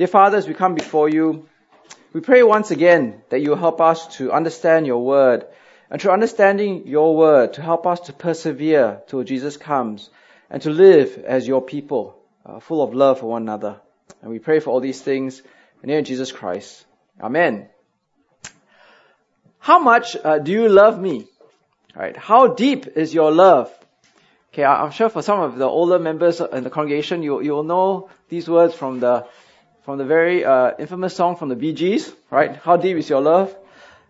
Dear Father, as we come before you, we pray once again that you help us to understand your word and through understanding your word to help us to persevere till Jesus comes and to live as your people, uh, full of love for one another. And we pray for all these things in the name of Jesus Christ. Amen. How much uh, do you love me? Right? How deep is your love? Okay, I'm sure for some of the older members in the congregation, you you will know these words from the from the very uh, infamous song from the Gees, right? How deep is your love?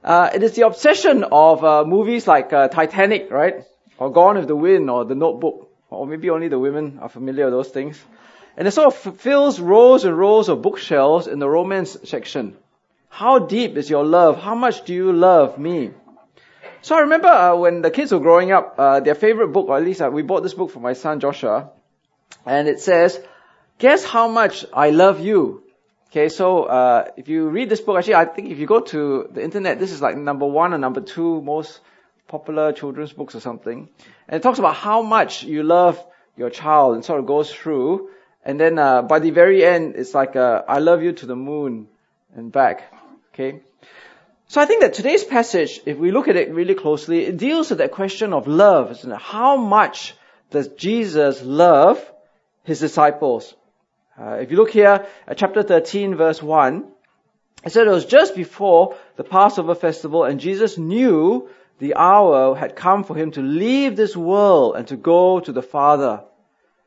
Uh, it is the obsession of uh, movies like uh, Titanic, right? Or Gone with the Wind, or The Notebook, or maybe only the women are familiar with those things. And it sort of fills rows and rows of bookshelves in the romance section. How deep is your love? How much do you love me? So I remember uh, when the kids were growing up, uh, their favorite book, or at least we bought this book for my son Joshua, and it says, "Guess how much I love you." Okay, so uh, if you read this book, actually, I think if you go to the internet, this is like number one or number two most popular children's books or something, and it talks about how much you love your child, and sort of goes through, and then uh, by the very end, it's like, uh, "I love you to the moon and back." Okay. So I think that today's passage, if we look at it really closely, it deals with that question of love. Isn't it? How much does Jesus love his disciples? Uh, if you look here at chapter 13 verse 1, it said it was just before the Passover festival and Jesus knew the hour had come for him to leave this world and to go to the Father.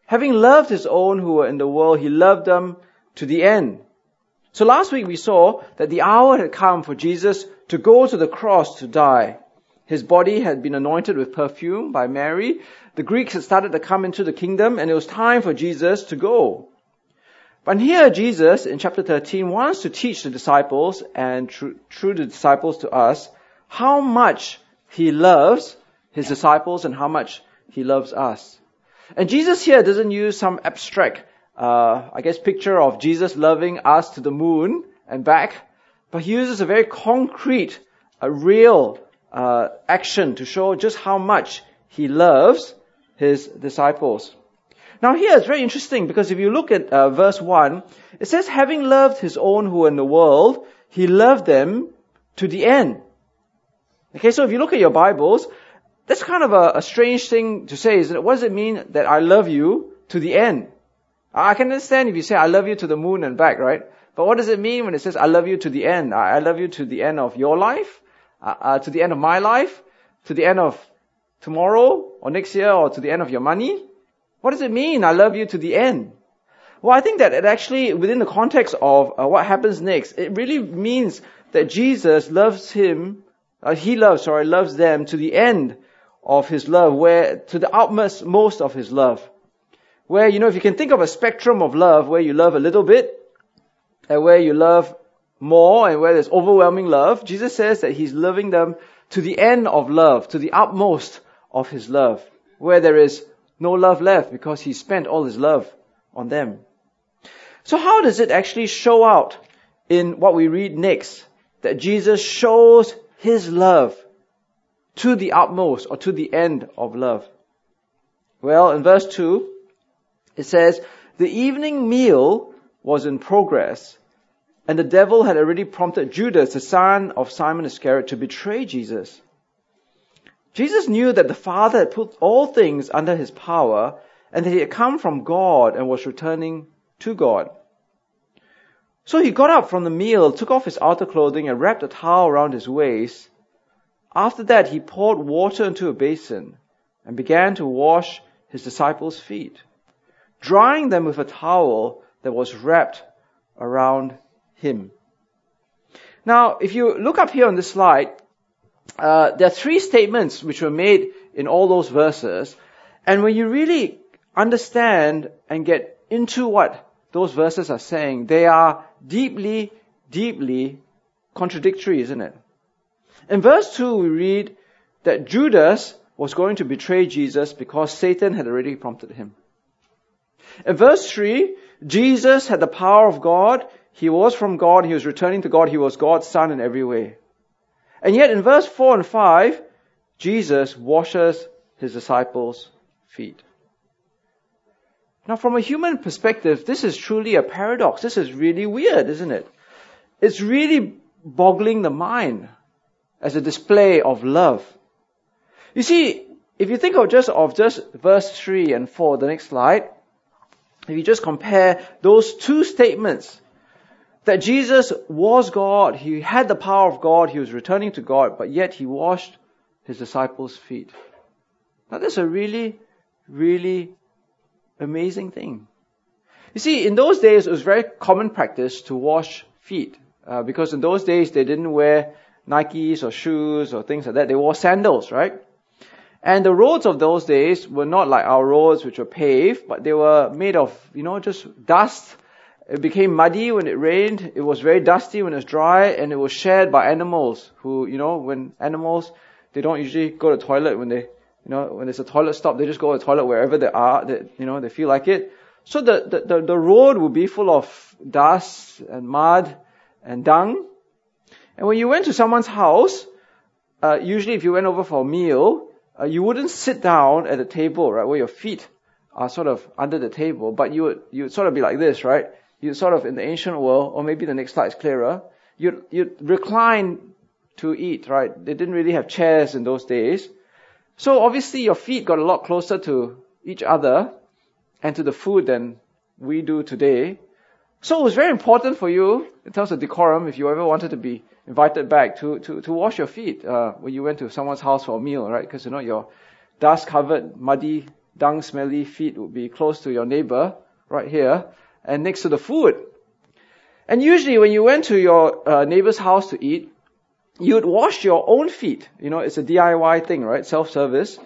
Having loved his own who were in the world, he loved them to the end. So last week we saw that the hour had come for Jesus to go to the cross to die. His body had been anointed with perfume by Mary. The Greeks had started to come into the kingdom and it was time for Jesus to go. But here Jesus in chapter 13 wants to teach the disciples and through, through the disciples to us how much he loves his disciples and how much he loves us. And Jesus here doesn't use some abstract uh, I guess, picture of Jesus loving us to the moon and back, but he uses a very concrete, a real uh, action to show just how much he loves his disciples. Now here it's very interesting because if you look at uh, verse 1, it says, having loved his own who are in the world, he loved them to the end. Okay, so if you look at your Bibles, that's kind of a, a strange thing to say, isn't it? What does it mean that I love you to the end? I can understand if you say, I love you to the moon and back, right? But what does it mean when it says, I love you to the end? I love you to the end of your life? Uh, uh, to the end of my life? To the end of tomorrow? Or next year? Or to the end of your money? What does it mean, I love you to the end? Well, I think that it actually, within the context of uh, what happens next, it really means that Jesus loves him, uh, he loves, sorry, loves them to the end of his love, where, to the utmost most of his love where, you know, if you can think of a spectrum of love where you love a little bit and where you love more and where there's overwhelming love, Jesus says that he's loving them to the end of love, to the utmost of his love, where there is no love left because he spent all his love on them. So how does it actually show out in what we read next? That Jesus shows his love to the utmost or to the end of love. Well, in verse 2, it says, the evening meal was in progress, and the devil had already prompted Judas, the son of Simon Iscariot, to betray Jesus. Jesus knew that the Father had put all things under his power, and that he had come from God and was returning to God. So he got up from the meal, took off his outer clothing, and wrapped a towel around his waist. After that, he poured water into a basin and began to wash his disciples' feet drying them with a towel that was wrapped around him. Now, if you look up here on this slide, uh, there are three statements which were made in all those verses, and when you really understand and get into what those verses are saying, they are deeply, deeply contradictory, isn't it? In verse 2, we read that Judas was going to betray Jesus because Satan had already prompted him. In verse 3, Jesus had the power of God. He was from God. He was returning to God. He was God's son in every way. And yet in verse 4 and 5, Jesus washes his disciples' feet. Now from a human perspective, this is truly a paradox. This is really weird, isn't it? It's really boggling the mind as a display of love. You see, if you think of just of just verse 3 and 4, the next slide, if you just compare those two statements, that Jesus was God, he had the power of God, he was returning to God, but yet he washed his disciples' feet. Now that's a really, really amazing thing. You see, in those days it was very common practice to wash feet, uh, because in those days they didn't wear Nikes or shoes or things like that. They wore sandals, right? And the roads of those days were not like our roads, which were paved, but they were made of, you know, just dust. It became muddy when it rained. It was very dusty when it was dry, and it was shared by animals who, you know, when animals, they don't usually go to toilet when they, you know, when there's a toilet stop, they just go to the toilet wherever they are, that, you know, they feel like it. So the, the, the, the road would be full of dust and mud and dung. And when you went to someone's house, uh, usually if you went over for a meal, uh, you wouldn't sit down at the table, right, where your feet are sort of under the table, but you would, you would sort of be like this, right? You sort of in the ancient world, or maybe the next slide is clearer, you'd, you'd recline to eat, right? They didn't really have chairs in those days. So obviously your feet got a lot closer to each other and to the food than we do today. So it was very important for you, in terms of decorum, if you ever wanted to be invited back to, to, to wash your feet uh, when you went to someone's house for a meal, right? Because you know your dust-covered, muddy, dung-smelly feet would be close to your neighbor right here and next to the food. And usually when you went to your uh, neighbor's house to eat, you'd wash your own feet. You know, it's a DIY thing, right? Self-service.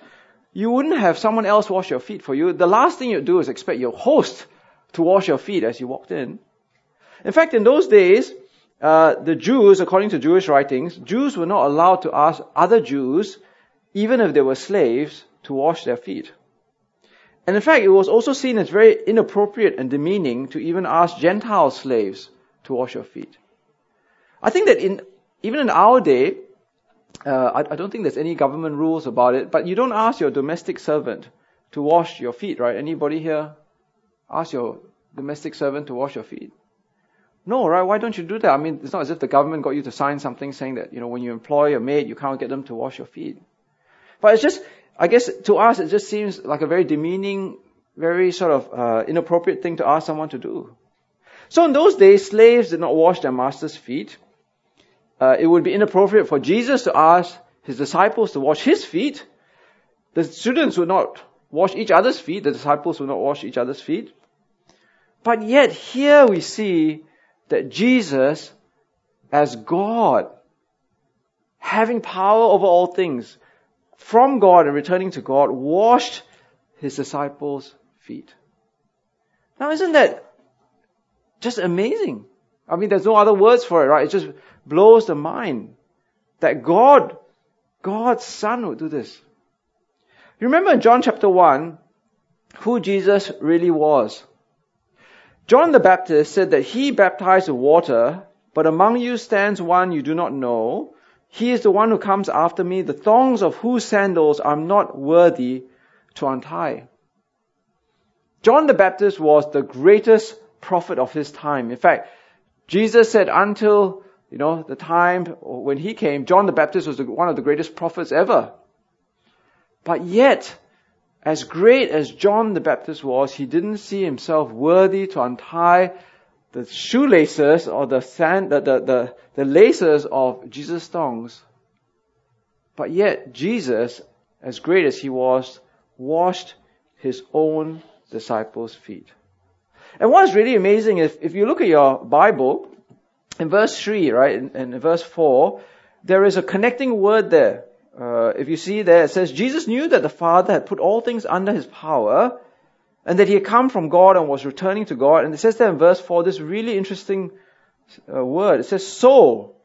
You wouldn't have someone else wash your feet for you. The last thing you'd do is expect your host to wash your feet as you walked in. In fact, in those days, uh, the Jews, according to Jewish writings, Jews were not allowed to ask other Jews, even if they were slaves, to wash their feet. And in fact, it was also seen as very inappropriate and demeaning to even ask Gentile slaves to wash your feet. I think that in, even in our day, uh, I, I don't think there's any government rules about it, but you don't ask your domestic servant to wash your feet, right? Anybody here ask your domestic servant to wash your feet? No, right? Why don't you do that? I mean, it's not as if the government got you to sign something saying that, you know, when you employ a maid, you can't get them to wash your feet. But it's just, I guess to us, it just seems like a very demeaning, very sort of uh, inappropriate thing to ask someone to do. So in those days, slaves did not wash their master's feet. Uh, it would be inappropriate for Jesus to ask his disciples to wash his feet. The students would not wash each other's feet. The disciples would not wash each other's feet. But yet here we see that Jesus, as God, having power over all things, from God and returning to God, washed his disciples' feet. Now isn't that just amazing? I mean, there's no other words for it, right? It just blows the mind that God, God's Son would do this. You remember in John chapter 1, who Jesus really was. John the Baptist said that he baptized with water, but among you stands one you do not know. He is the one who comes after me, the thongs of whose sandals I'm not worthy to untie. John the Baptist was the greatest prophet of his time. In fact, Jesus said until, you know, the time when he came, John the Baptist was one of the greatest prophets ever. But yet, as great as John the Baptist was, he didn't see himself worthy to untie the shoelaces or the sand, the, the, the, the laces of Jesus' thongs. But yet, Jesus, as great as he was, washed his own disciples' feet. And what's really amazing is if you look at your Bible, in verse 3, right, in, in verse 4, there is a connecting word there uh, if you see there, it says, Jesus knew that the Father had put all things under his power, and that he had come from God and was returning to God. And it says there in verse 4, this really interesting uh, word. It says, so.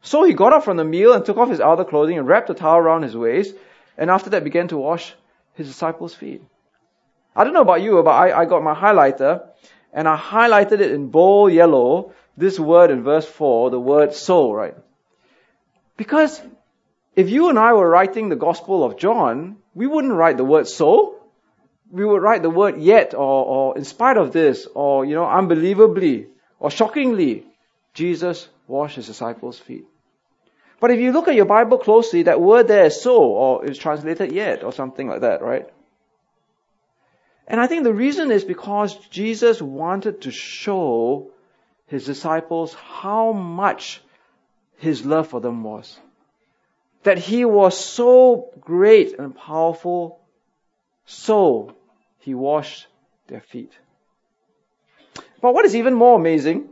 So he got up from the meal and took off his outer clothing and wrapped a towel around his waist, and after that began to wash his disciples' feet. I don't know about you, but I, I got my highlighter, and I highlighted it in bold yellow, this word in verse 4, the word so, right? Because if you and I were writing the Gospel of John, we wouldn't write the word so. We would write the word yet or, or in spite of this or, you know, unbelievably or shockingly, Jesus washed his disciples' feet. But if you look at your Bible closely, that word there is so or is translated yet or something like that, right? And I think the reason is because Jesus wanted to show his disciples how much his love for them was. That he was so great and powerful, so he washed their feet. But what is even more amazing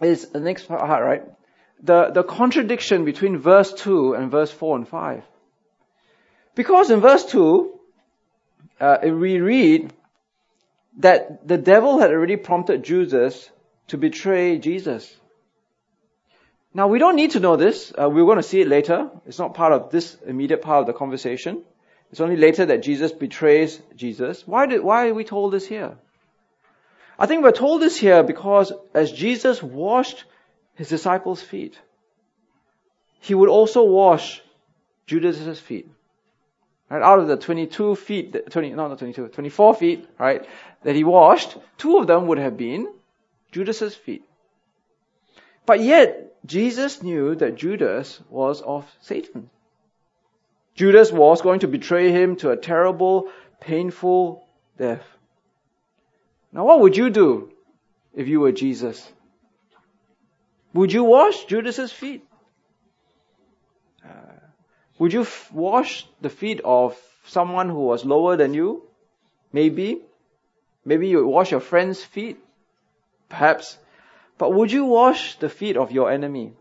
is the next part, right? The, the contradiction between verse 2 and verse 4 and 5. Because in verse 2, uh, we read that the devil had already prompted Judas to betray Jesus. Now we don't need to know this. Uh, we're going to see it later. It's not part of this immediate part of the conversation. It's only later that Jesus betrays Jesus. Why did, why are we told this here? I think we're told this here because as Jesus washed his disciples' feet, he would also wash Judas's feet. Right, out of the 22 feet, 20, no, not 22, 24 feet, right, that he washed, two of them would have been Judas's feet. But yet, Jesus knew that Judas was of Satan. Judas was going to betray him to a terrible, painful death. Now what would you do if you were Jesus? Would you wash Judas's feet? Uh, would you f- wash the feet of someone who was lower than you? Maybe. Maybe you would wash your friend's feet. Perhaps. But would you wash the feet of your enemy?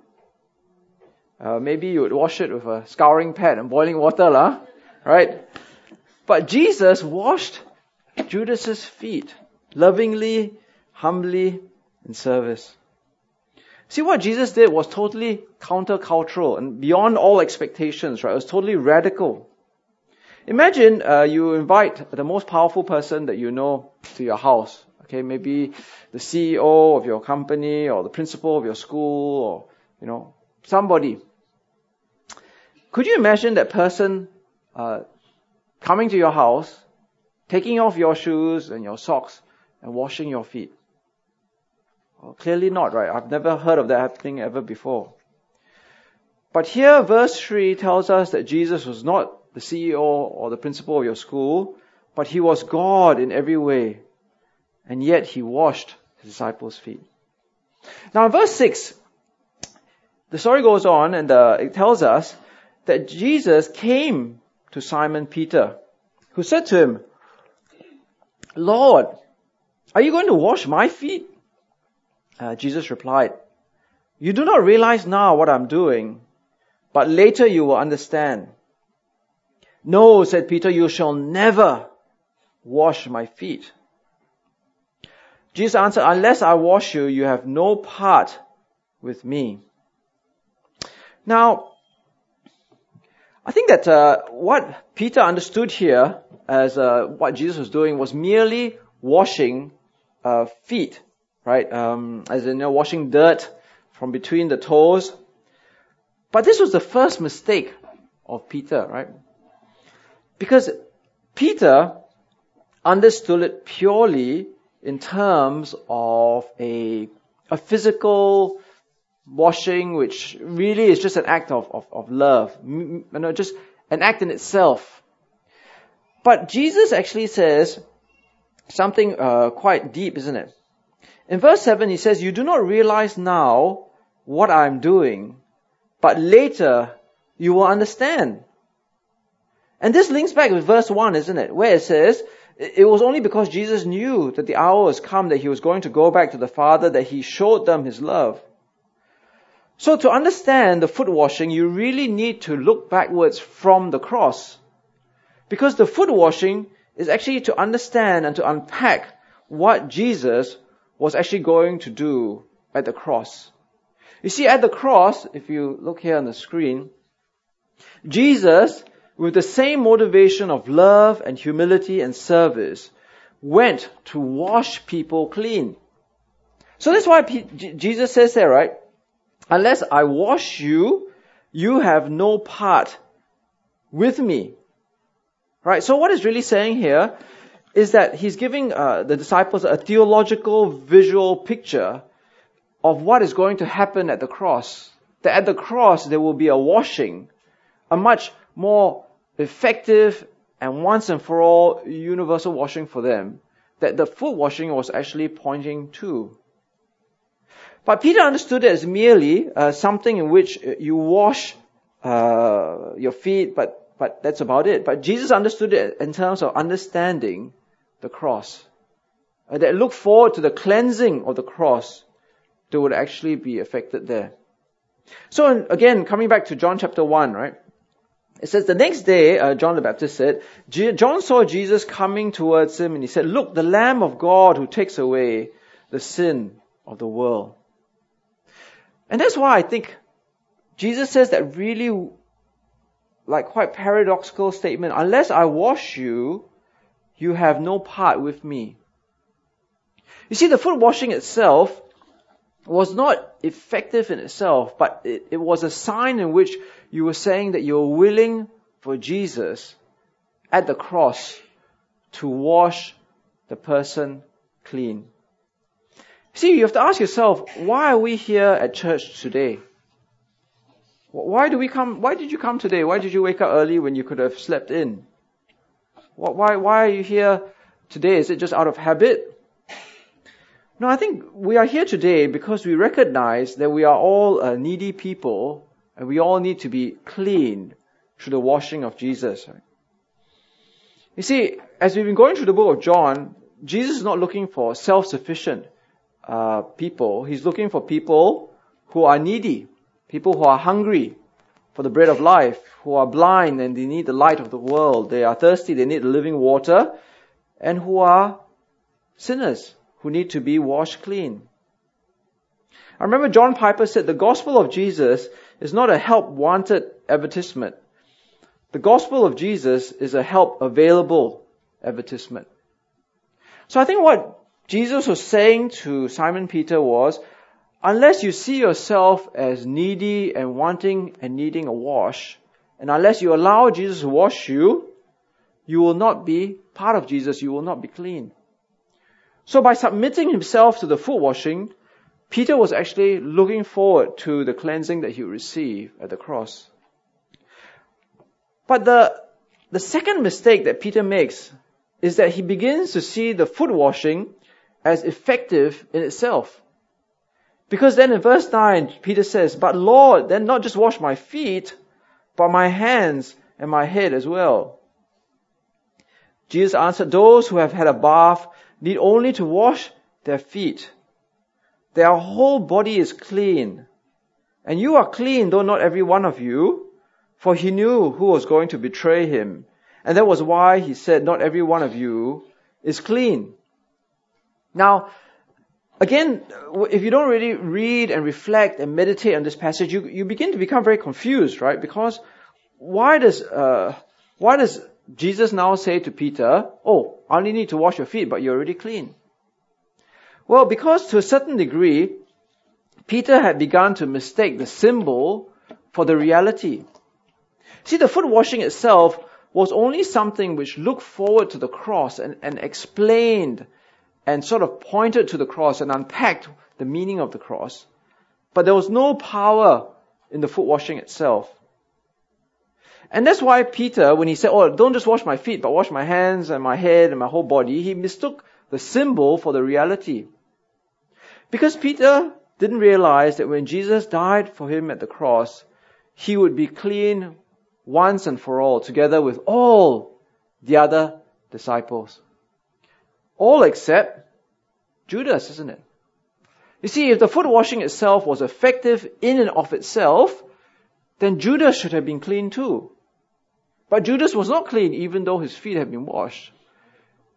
Uh, maybe you would wash it with a scouring pad and boiling water, lah, right? But Jesus washed Judas's feet lovingly, humbly, in service. See what Jesus did was totally countercultural and beyond all expectations, right? It was totally radical. Imagine uh, you invite the most powerful person that you know to your house. Okay, maybe the CEO of your company or the principal of your school or you know somebody. Could you imagine that person uh, coming to your house, taking off your shoes and your socks and washing your feet? Well, clearly not, right? I've never heard of that happening ever before. But here, verse 3 tells us that Jesus was not the CEO or the principal of your school, but he was God in every way. And yet he washed his disciples' feet. Now in verse 6, the story goes on and uh, it tells us that Jesus came to Simon Peter, who said to him, Lord, are you going to wash my feet? Uh, Jesus replied, You do not realize now what I'm doing, but later you will understand. No, said Peter, you shall never wash my feet. Jesus answered, Unless I wash you, you have no part with me. Now, I think that uh, what Peter understood here as uh, what Jesus was doing was merely washing uh, feet, right? Um, as in you know, washing dirt from between the toes. But this was the first mistake of Peter, right? Because Peter understood it purely in terms of a, a physical washing, which really is just an act of, of, of love, you know, just an act in itself. But Jesus actually says something uh, quite deep, isn't it? In verse 7, he says, You do not realize now what I'm doing, but later you will understand. And this links back with verse 1, isn't it? Where it says, it was only because Jesus knew that the hour was come that he was going to go back to the Father that he showed them his love. So to understand the foot washing, you really need to look backwards from the cross. Because the foot washing is actually to understand and to unpack what Jesus was actually going to do at the cross. You see, at the cross, if you look here on the screen, Jesus, with the same motivation of love and humility and service, went to wash people clean. So that's why Jesus says there, right? Unless I wash you, you have no part with me. Right? So what is really saying here? is that he's giving uh, the disciples a theological visual picture of what is going to happen at the cross. That at the cross there will be a washing, a much more effective and once and for all universal washing for them that the foot washing was actually pointing to. But Peter understood it as merely uh, something in which you wash uh, your feet, but but that's about it. But Jesus understood it in terms of understanding the cross. Uh, that look forward to the cleansing of the cross that would actually be affected there. So again, coming back to John chapter 1, right? It says, the next day, uh, John the Baptist said, John saw Jesus coming towards him and he said, look, the Lamb of God who takes away the sin of the world. And that's why I think Jesus says that really, like quite paradoxical statement, unless I wash you, you have no part with me. You see, the foot washing itself was not effective in itself, but it, it was a sign in which you were saying that you're willing for Jesus at the cross to wash the person clean. See, you have to ask yourself, why are we here at church today? Why do we come, why did you come today? Why did you wake up early when you could have slept in? Why, why are you here today? Is it just out of habit? No, I think we are here today because we recognize that we are all needy people and we all need to be cleaned through the washing of Jesus. You see, as we've been going through the book of John, Jesus is not looking for self-sufficient uh, people. He's looking for people who are needy, people who are hungry for the bread of life, who are blind and they need the light of the world. They are thirsty, they need living water, and who are sinners who need to be washed clean. I remember John Piper said the gospel of Jesus is not a help wanted advertisement. The gospel of Jesus is a help available advertisement. So I think what Jesus was saying to Simon Peter was, unless you see yourself as needy and wanting and needing a wash, and unless you allow Jesus to wash you, you will not be part of Jesus, you will not be clean. So by submitting himself to the foot washing, Peter was actually looking forward to the cleansing that he would receive at the cross. But the, the second mistake that Peter makes is that he begins to see the foot washing as effective in itself. Because then in verse 9, Peter says, But Lord, then not just wash my feet, but my hands and my head as well. Jesus answered, Those who have had a bath need only to wash their feet. Their whole body is clean. And you are clean, though not every one of you, for he knew who was going to betray him. And that was why he said, not every one of you is clean. Now, again, if you don't really read and reflect and meditate on this passage, you, you begin to become very confused, right? Because why does, uh, why does Jesus now say to Peter, Oh, I only need to wash your feet, but you're already clean. Well, because to a certain degree, Peter had begun to mistake the symbol for the reality. See, the foot washing itself was only something which looked forward to the cross and, and explained and sort of pointed to the cross and unpacked the meaning of the cross. But there was no power in the foot washing itself. And that's why Peter, when he said, Oh, don't just wash my feet, but wash my hands and my head and my whole body, he mistook the symbol for the reality. Because Peter didn't realize that when Jesus died for him at the cross, he would be clean once and for all, together with all the other disciples. All except Judas, isn't it? You see, if the foot washing itself was effective in and of itself, then Judas should have been clean too. But Judas was not clean even though his feet had been washed.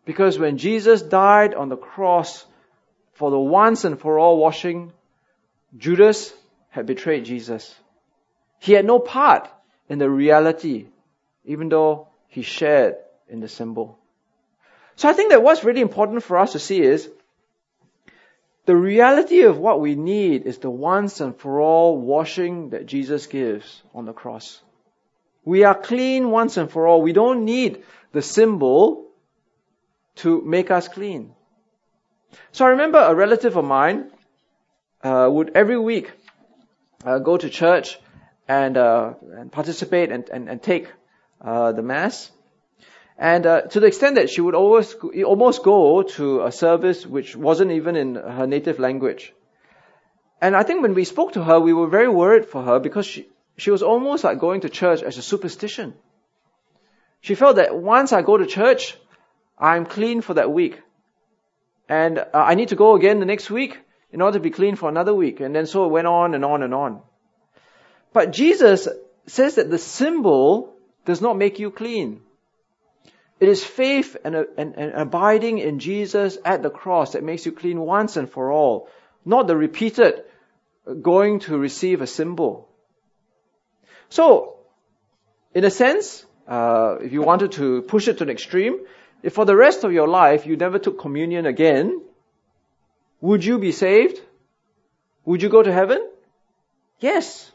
Because when Jesus died on the cross for the once and for all washing, Judas had betrayed Jesus. He had no part in the reality, even though he shared in the symbol. So I think that what's really important for us to see is the reality of what we need is the once and for all washing that Jesus gives on the cross. We are clean once and for all. We don't need the symbol to make us clean. So I remember a relative of mine uh, would every week uh, go to church and, uh, and participate and, and, and take uh, the mass. And uh, to the extent that she would always almost go to a service which wasn't even in her native language. And I think when we spoke to her, we were very worried for her because she, she was almost like going to church as a superstition. She felt that once I go to church, I'm clean for that week. And uh, I need to go again the next week in order to be clean for another week. And then so it went on and on and on. But Jesus says that the symbol does not make you clean. It is faith and, and, and, abiding in Jesus at the cross that makes you clean once and for all, not the repeated going to receive a symbol. So, in a sense, uh, if you wanted to push it to an extreme, if for the rest of your life you never took communion again, would you be saved? Would you go to heaven? Yes.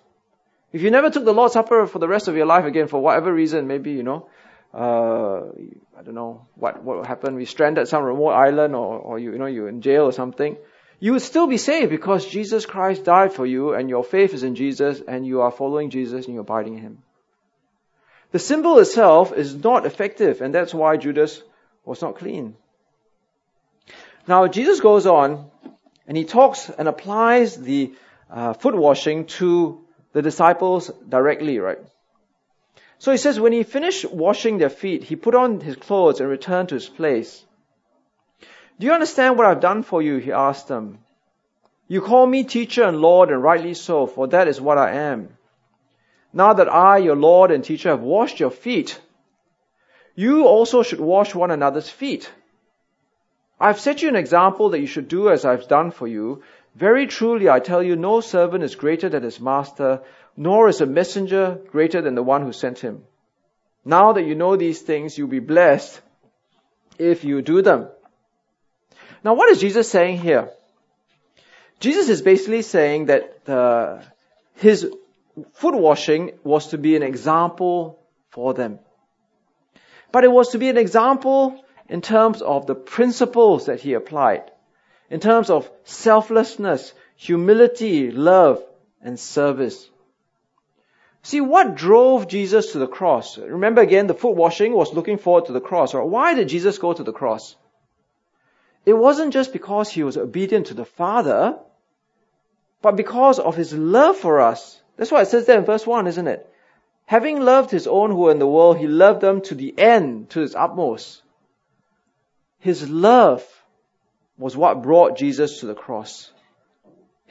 If you never took the Lord's Supper for the rest of your life again, for whatever reason, maybe, you know, uh, I don't know what, what happened, we stranded some remote island or, or you, you know, you're in jail or something, you would still be saved because Jesus Christ died for you and your faith is in Jesus and you are following Jesus and you're abiding in Him. The symbol itself is not effective and that's why Judas was not clean. Now Jesus goes on and he talks and applies the uh, foot washing to the disciples directly, right? So he says when he finished washing their feet, he put on his clothes and returned to his place. Do you understand what I've done for you? He asked them. You call me teacher and Lord, and rightly so, for that is what I am. Now that I, your Lord and teacher, have washed your feet, you also should wash one another's feet. I've set you an example that you should do as I've done for you. Very truly, I tell you, no servant is greater than his master, nor is a messenger greater than the one who sent him. Now that you know these things, you'll be blessed if you do them. Now, what is Jesus saying here? Jesus is basically saying that uh, his foot washing was to be an example for them. But it was to be an example in terms of the principles that he applied, in terms of selflessness, humility, love, and service. See, what drove Jesus to the cross? Remember again, the foot washing was looking forward to the cross. Or why did Jesus go to the cross? It wasn't just because he was obedient to the Father, but because of his love for us. That's why it says there in verse 1, isn't it? Having loved his own who were in the world, he loved them to the end, to his utmost. His love was what brought Jesus to the cross.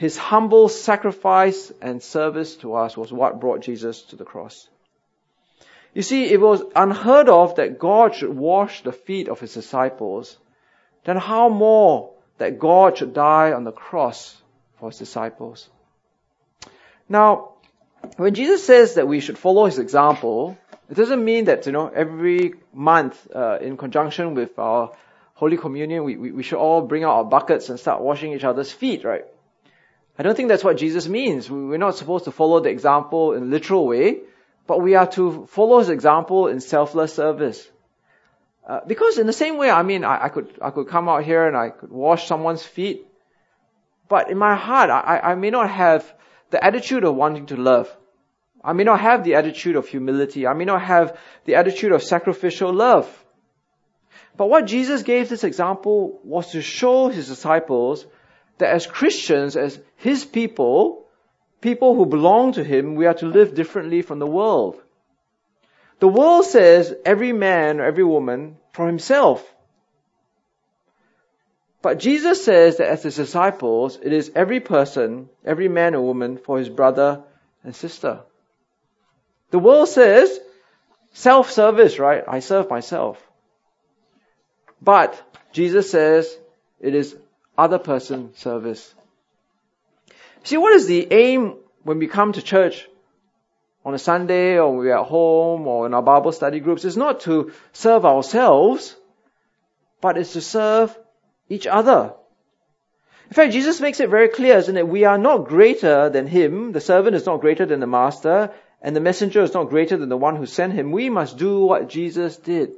His humble sacrifice and service to us was what brought Jesus to the cross. You see, it was unheard of that God should wash the feet of his disciples. Then how more that God should die on the cross for his disciples? Now, when Jesus says that we should follow his example, it doesn't mean that, you know, every month, uh, in conjunction with our Holy Communion, we, we, we should all bring out our buckets and start washing each other's feet, right? I don't think that's what Jesus means. We're not supposed to follow the example in a literal way, but we are to follow his example in selfless service. Uh, because in the same way, I mean, I, I, could I could come out here and I could wash someone's feet, but in my heart, I, I may not have the attitude of wanting to love. I may not have the attitude of humility. I may not have the attitude of sacrificial love. But what Jesus gave this example was to show his disciples that as Christians, as his people, people who belong to him, we are to live differently from the world. The world says every man or every woman for himself. But Jesus says that as his disciples, it is every person, every man or woman for his brother and sister. The world says self-service, right? I serve myself. But Jesus says it is other person service. See, what is the aim when we come to church on a Sunday or we're at home or in our Bible study groups? It's not to serve ourselves, but it's to serve each other. In fact, Jesus makes it very clear, isn't it? We are not greater than Him. The servant is not greater than the master, and the messenger is not greater than the one who sent him. We must do what Jesus did.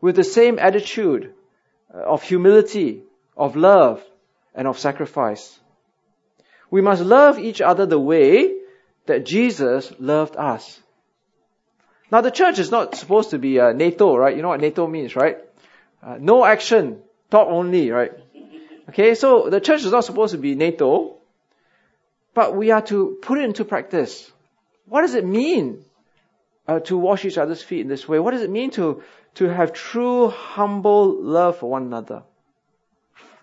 with the same attitude of humility, of love, and of sacrifice. We must love each other the way that Jesus loved us. Now the church is not supposed to be uh, NATO, right? You know what NATO means, right? Uh, no action, talk only, right? Okay, so the church is not supposed to be NATO, but we are to put it into practice. What does it mean uh, to wash each other's feet in this way? What does it mean to, to have true, humble love for one another?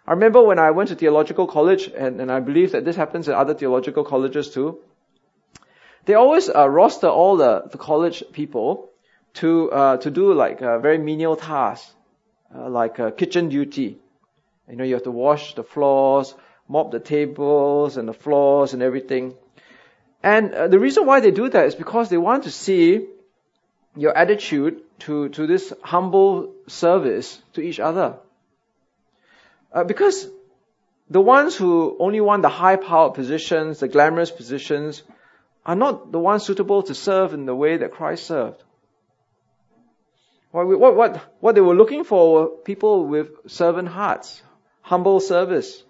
I remember when I went to theological college, and, and I believe that this happens at other theological colleges too. They always uh, roster all the, the college people to uh, to do like a very menial tasks, uh, like kitchen duty. You know, you have to wash the floors, mop the tables and the floors and everything. And uh, the reason why they do that is because they want to see your attitude to, to this humble service to each other. Uh, because the ones who only want the high powered positions, the glamorous positions, are not the ones suitable to serve in the way that Christ served. What, what, what, what they were looking for were people with servant hearts, humble service.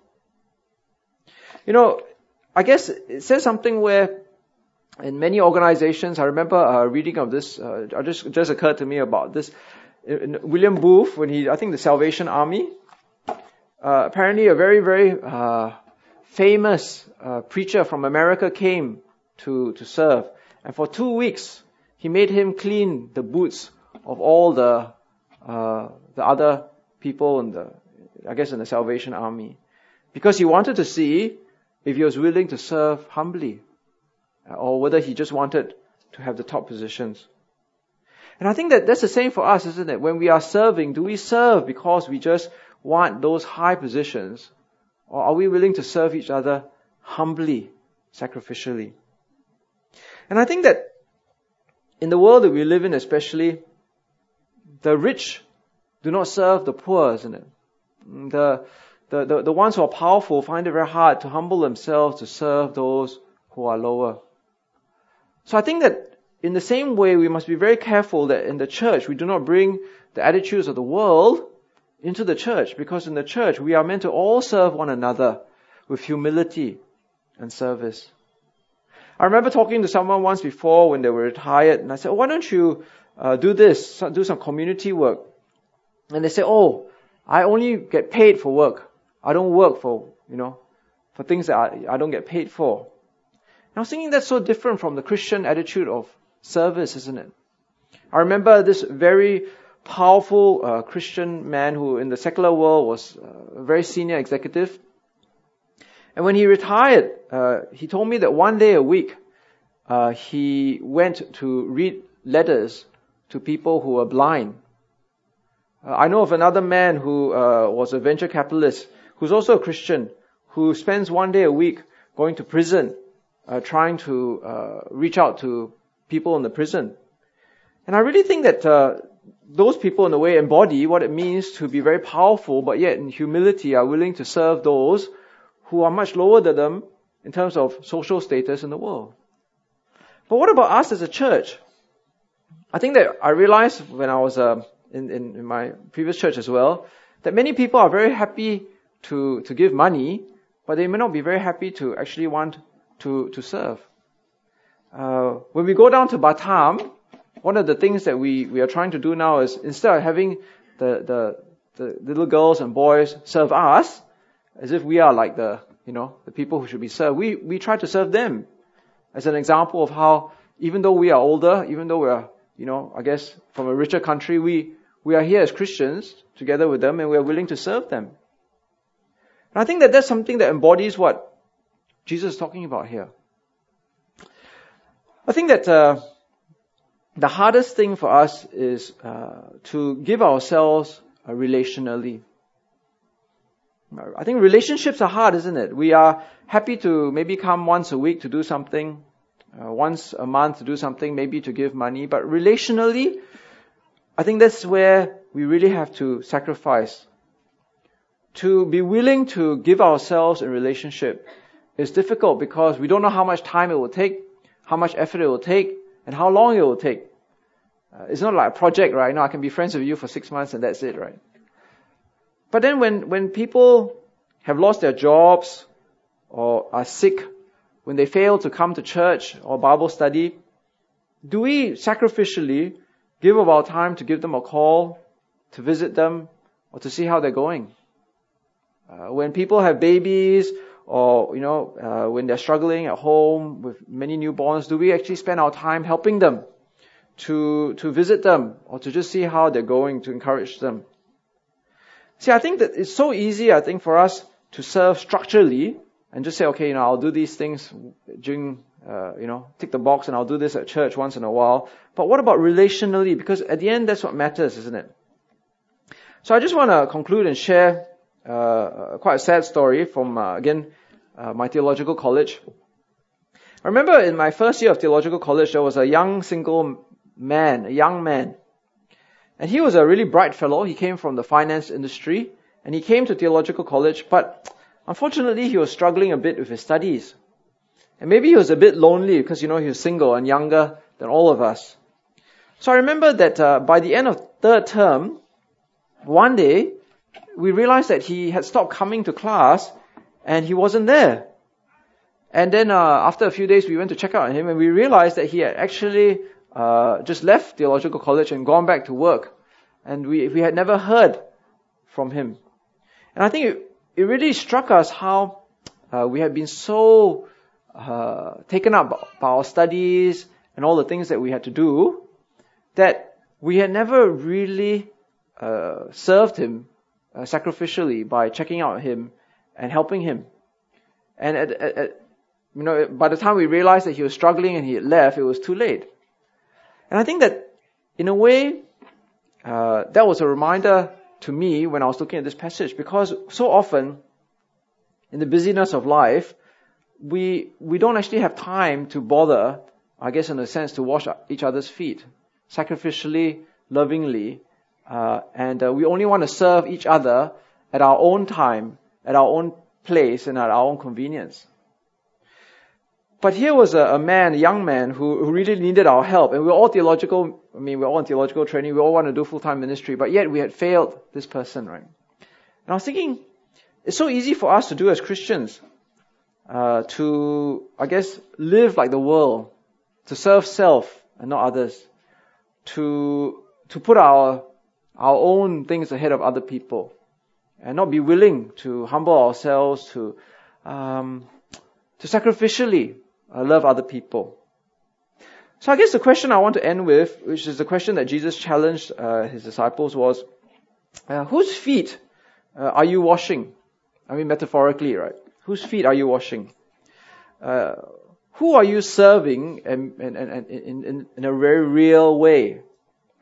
You know, I guess it says something where in many organizations, I remember uh, reading of this, uh, just, just occurred to me about this. William Booth, when he, I think the Salvation Army, uh, apparently a very, very uh, famous uh, preacher from America came to, to serve. And for two weeks, he made him clean the boots of all the, uh, the other people in the, I guess in the Salvation Army. Because he wanted to see if he was willing to serve humbly, or whether he just wanted to have the top positions. And I think that that's the same for us, isn't it? When we are serving, do we serve because we just want those high positions? Or are we willing to serve each other humbly, sacrificially? And I think that in the world that we live in especially, the rich do not serve the poor, isn't it? The, the, the, the ones who are powerful find it very hard to humble themselves to serve those who are lower. So I think that in the same way, we must be very careful that in the church, we do not bring the attitudes of the world into the church, because in the church, we are meant to all serve one another with humility and service. I remember talking to someone once before when they were retired, and I said, why don't you uh, do this, do some community work? And they said, oh, I only get paid for work. I don't work for, you know, for things that I, I don't get paid for. And I was thinking that's so different from the Christian attitude of service, isn't it? I remember this very powerful uh, Christian man who in the secular world was uh, a very senior executive. And when he retired, uh, he told me that one day a week, uh, he went to read letters to people who were blind. Uh, I know of another man who uh, was a venture capitalist who's also a Christian, who spends one day a week going to prison, trying to reach out to people in the prison. And I really think that uh, those people in a way embody what it means to be very powerful, but yet in humility are willing to serve those who are much lower than them in terms of social status in the world. But what about us as a church? I think that I realized when I was uh, in, in, in my previous church as well, that many people are very happy to, to give money, but they may not be very happy to actually want to, to serve. Uh, when we go down to Batam, one of the things that we, we are trying to do now is instead of having the, the, the little girls and boys serve us, as if we are like the, you know, the people who should be served, we, we try to serve them as an example of how, even though we are older, even though we are, you know, I guess from a richer country, we, we are here as Christians together with them and we are willing to serve them. And I think that that's something that embodies what Jesus is talking about here. I think that uh, the hardest thing for us is uh, to give ourselves relationally. I think relationships are hard, isn't it? We are happy to maybe come once a week to do something, uh, once a month to do something, maybe to give money, but relationally, I think that's where we really have to sacrifice to be willing to give ourselves in relationship is difficult because we don't know how much time it will take, how much effort it will take, and how long it will take. Uh, it's not like a project, right? No, I can be friends with you for six months and that's it, right? But then when, when people have lost their jobs or are sick, when they fail to come to church or Bible study, do we sacrificially give of our time to give them a call, to visit them, or to see how they're going? Uh, when people have babies or, you know, uh, when they're struggling at home with many newborns, do we actually spend our time helping them to, to visit them or to just see how they're going, to encourage them? See, I think that it's so easy, I think, for us to serve structurally and just say, okay, you know, I'll do these things during, uh, you know, tick the box and I'll do this at church once in a while. But what about relationally? Because at the end, that's what matters, isn't it? So I just want to conclude and share uh, quite a sad story from, uh, again, uh, my theological college. I remember in my first year of theological college, there was a young single man, a young man. And he was a really bright fellow. He came from the finance industry and he came to theological college, but unfortunately he was struggling a bit with his studies. And maybe he was a bit lonely because, you know, he was single and younger than all of us. So I remember that uh, by the end of third term, one day, we realized that he had stopped coming to class and he wasn't there. And then uh, after a few days, we went to check out on him and we realized that he had actually uh, just left theological college and gone back to work. And we, we had never heard from him. And I think it, it really struck us how uh, we had been so uh, taken up by our studies and all the things that we had to do that we had never really uh, served him uh, sacrificially by checking out him and helping him. And at, at, at, you know, by the time we realized that he was struggling and he had left, it was too late. And I think that, in a way, uh, that was a reminder to me when I was looking at this passage, because so often, in the busyness of life, we we don't actually have time to bother, I guess, in a sense, to wash each other's feet, sacrificially, lovingly, uh, and uh, we only want to serve each other at our own time, at our own place, and at our own convenience. But here was a, a man, a young man, who, who, really needed our help. And we we're all theological, I mean, we we're all in theological training, we all want to do full-time ministry, but yet we had failed this person, right? And I was thinking, it's so easy for us to do as Christians, uh, to, I guess, live like the world, to serve self and not others, to, to put our our own things ahead of other people and not be willing to humble ourselves to um, to sacrificially uh, love other people. So I guess the question I want to end with, which is the question that Jesus challenged uh, his disciples, was, uh, "Whose feet uh, are you washing?" I mean, metaphorically, right? Whose feet are you washing? Uh, who are you serving in, in, in, in, a very real way,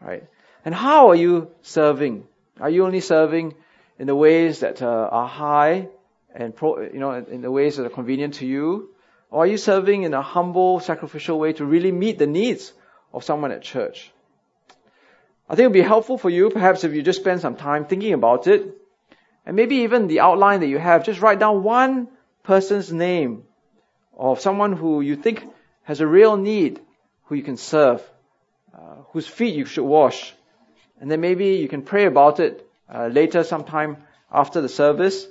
right? And how are you serving? Are you only serving in the ways that uh, are high and pro, you know in the ways that are convenient to you, or are you serving in a humble, sacrificial way to really meet the needs of someone at church? I think it would be helpful for you, perhaps, if you just spend some time thinking about it, and maybe even the outline that you have, just write down one person's name of someone who you think has a real need, who you can serve, uh, whose feet you should wash, and then maybe you can pray about it uh, later sometime after the service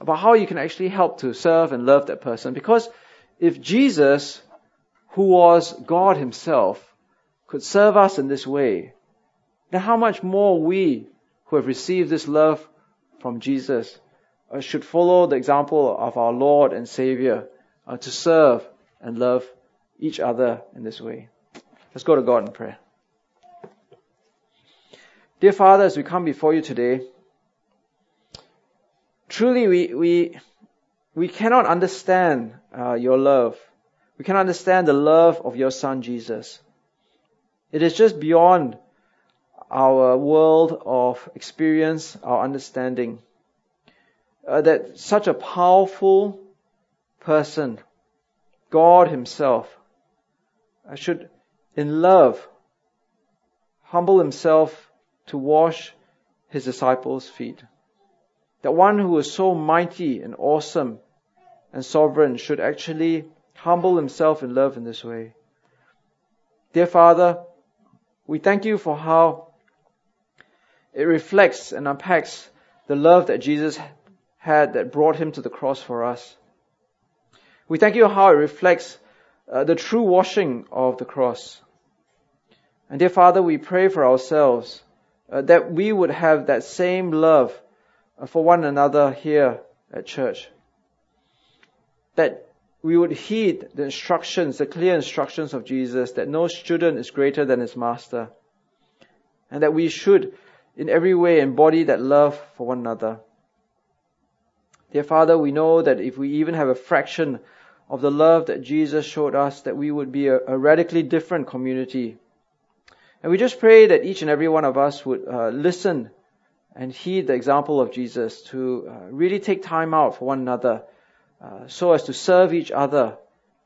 about how you can actually help to serve and love that person. Because if Jesus, who was God himself, could serve us in this way, then how much more we who have received this love from Jesus uh, should follow the example of our Lord and Savior uh, to serve and love each other in this way. Let's go to God in prayer. Dear Father, as we come before you today, truly we, we, we cannot understand uh, your love. We cannot understand the love of your Son Jesus. It is just beyond our world of experience, our understanding. Uh, that such a powerful person, God Himself, uh, should, in love, humble Himself to wash his disciples' feet. That one who is so mighty and awesome and sovereign should actually humble himself in love in this way. Dear Father, We thank you for how it reflects and unpacks the love that Jesus had that brought him to the cross for us. We thank you how it reflects uh, the true washing of the cross. And dear Father, we pray for ourselves uh, that we would have that same love uh, for one another here at church. That we would heed the instructions, the clear instructions of Jesus, that no student is greater than his master. And that we should, in every way, embody that love for one another. Dear Father, we know that if we even have a fraction of the love that Jesus showed us, that we would be a, a radically different community. And we just pray that each and every one of us would uh, listen and heed the example of Jesus to uh, really take time out for one another uh, so as to serve each other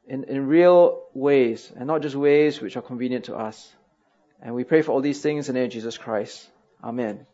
in, in real ways and not just ways which are convenient to us. And we pray for all these things in the name of Jesus Christ. Amen.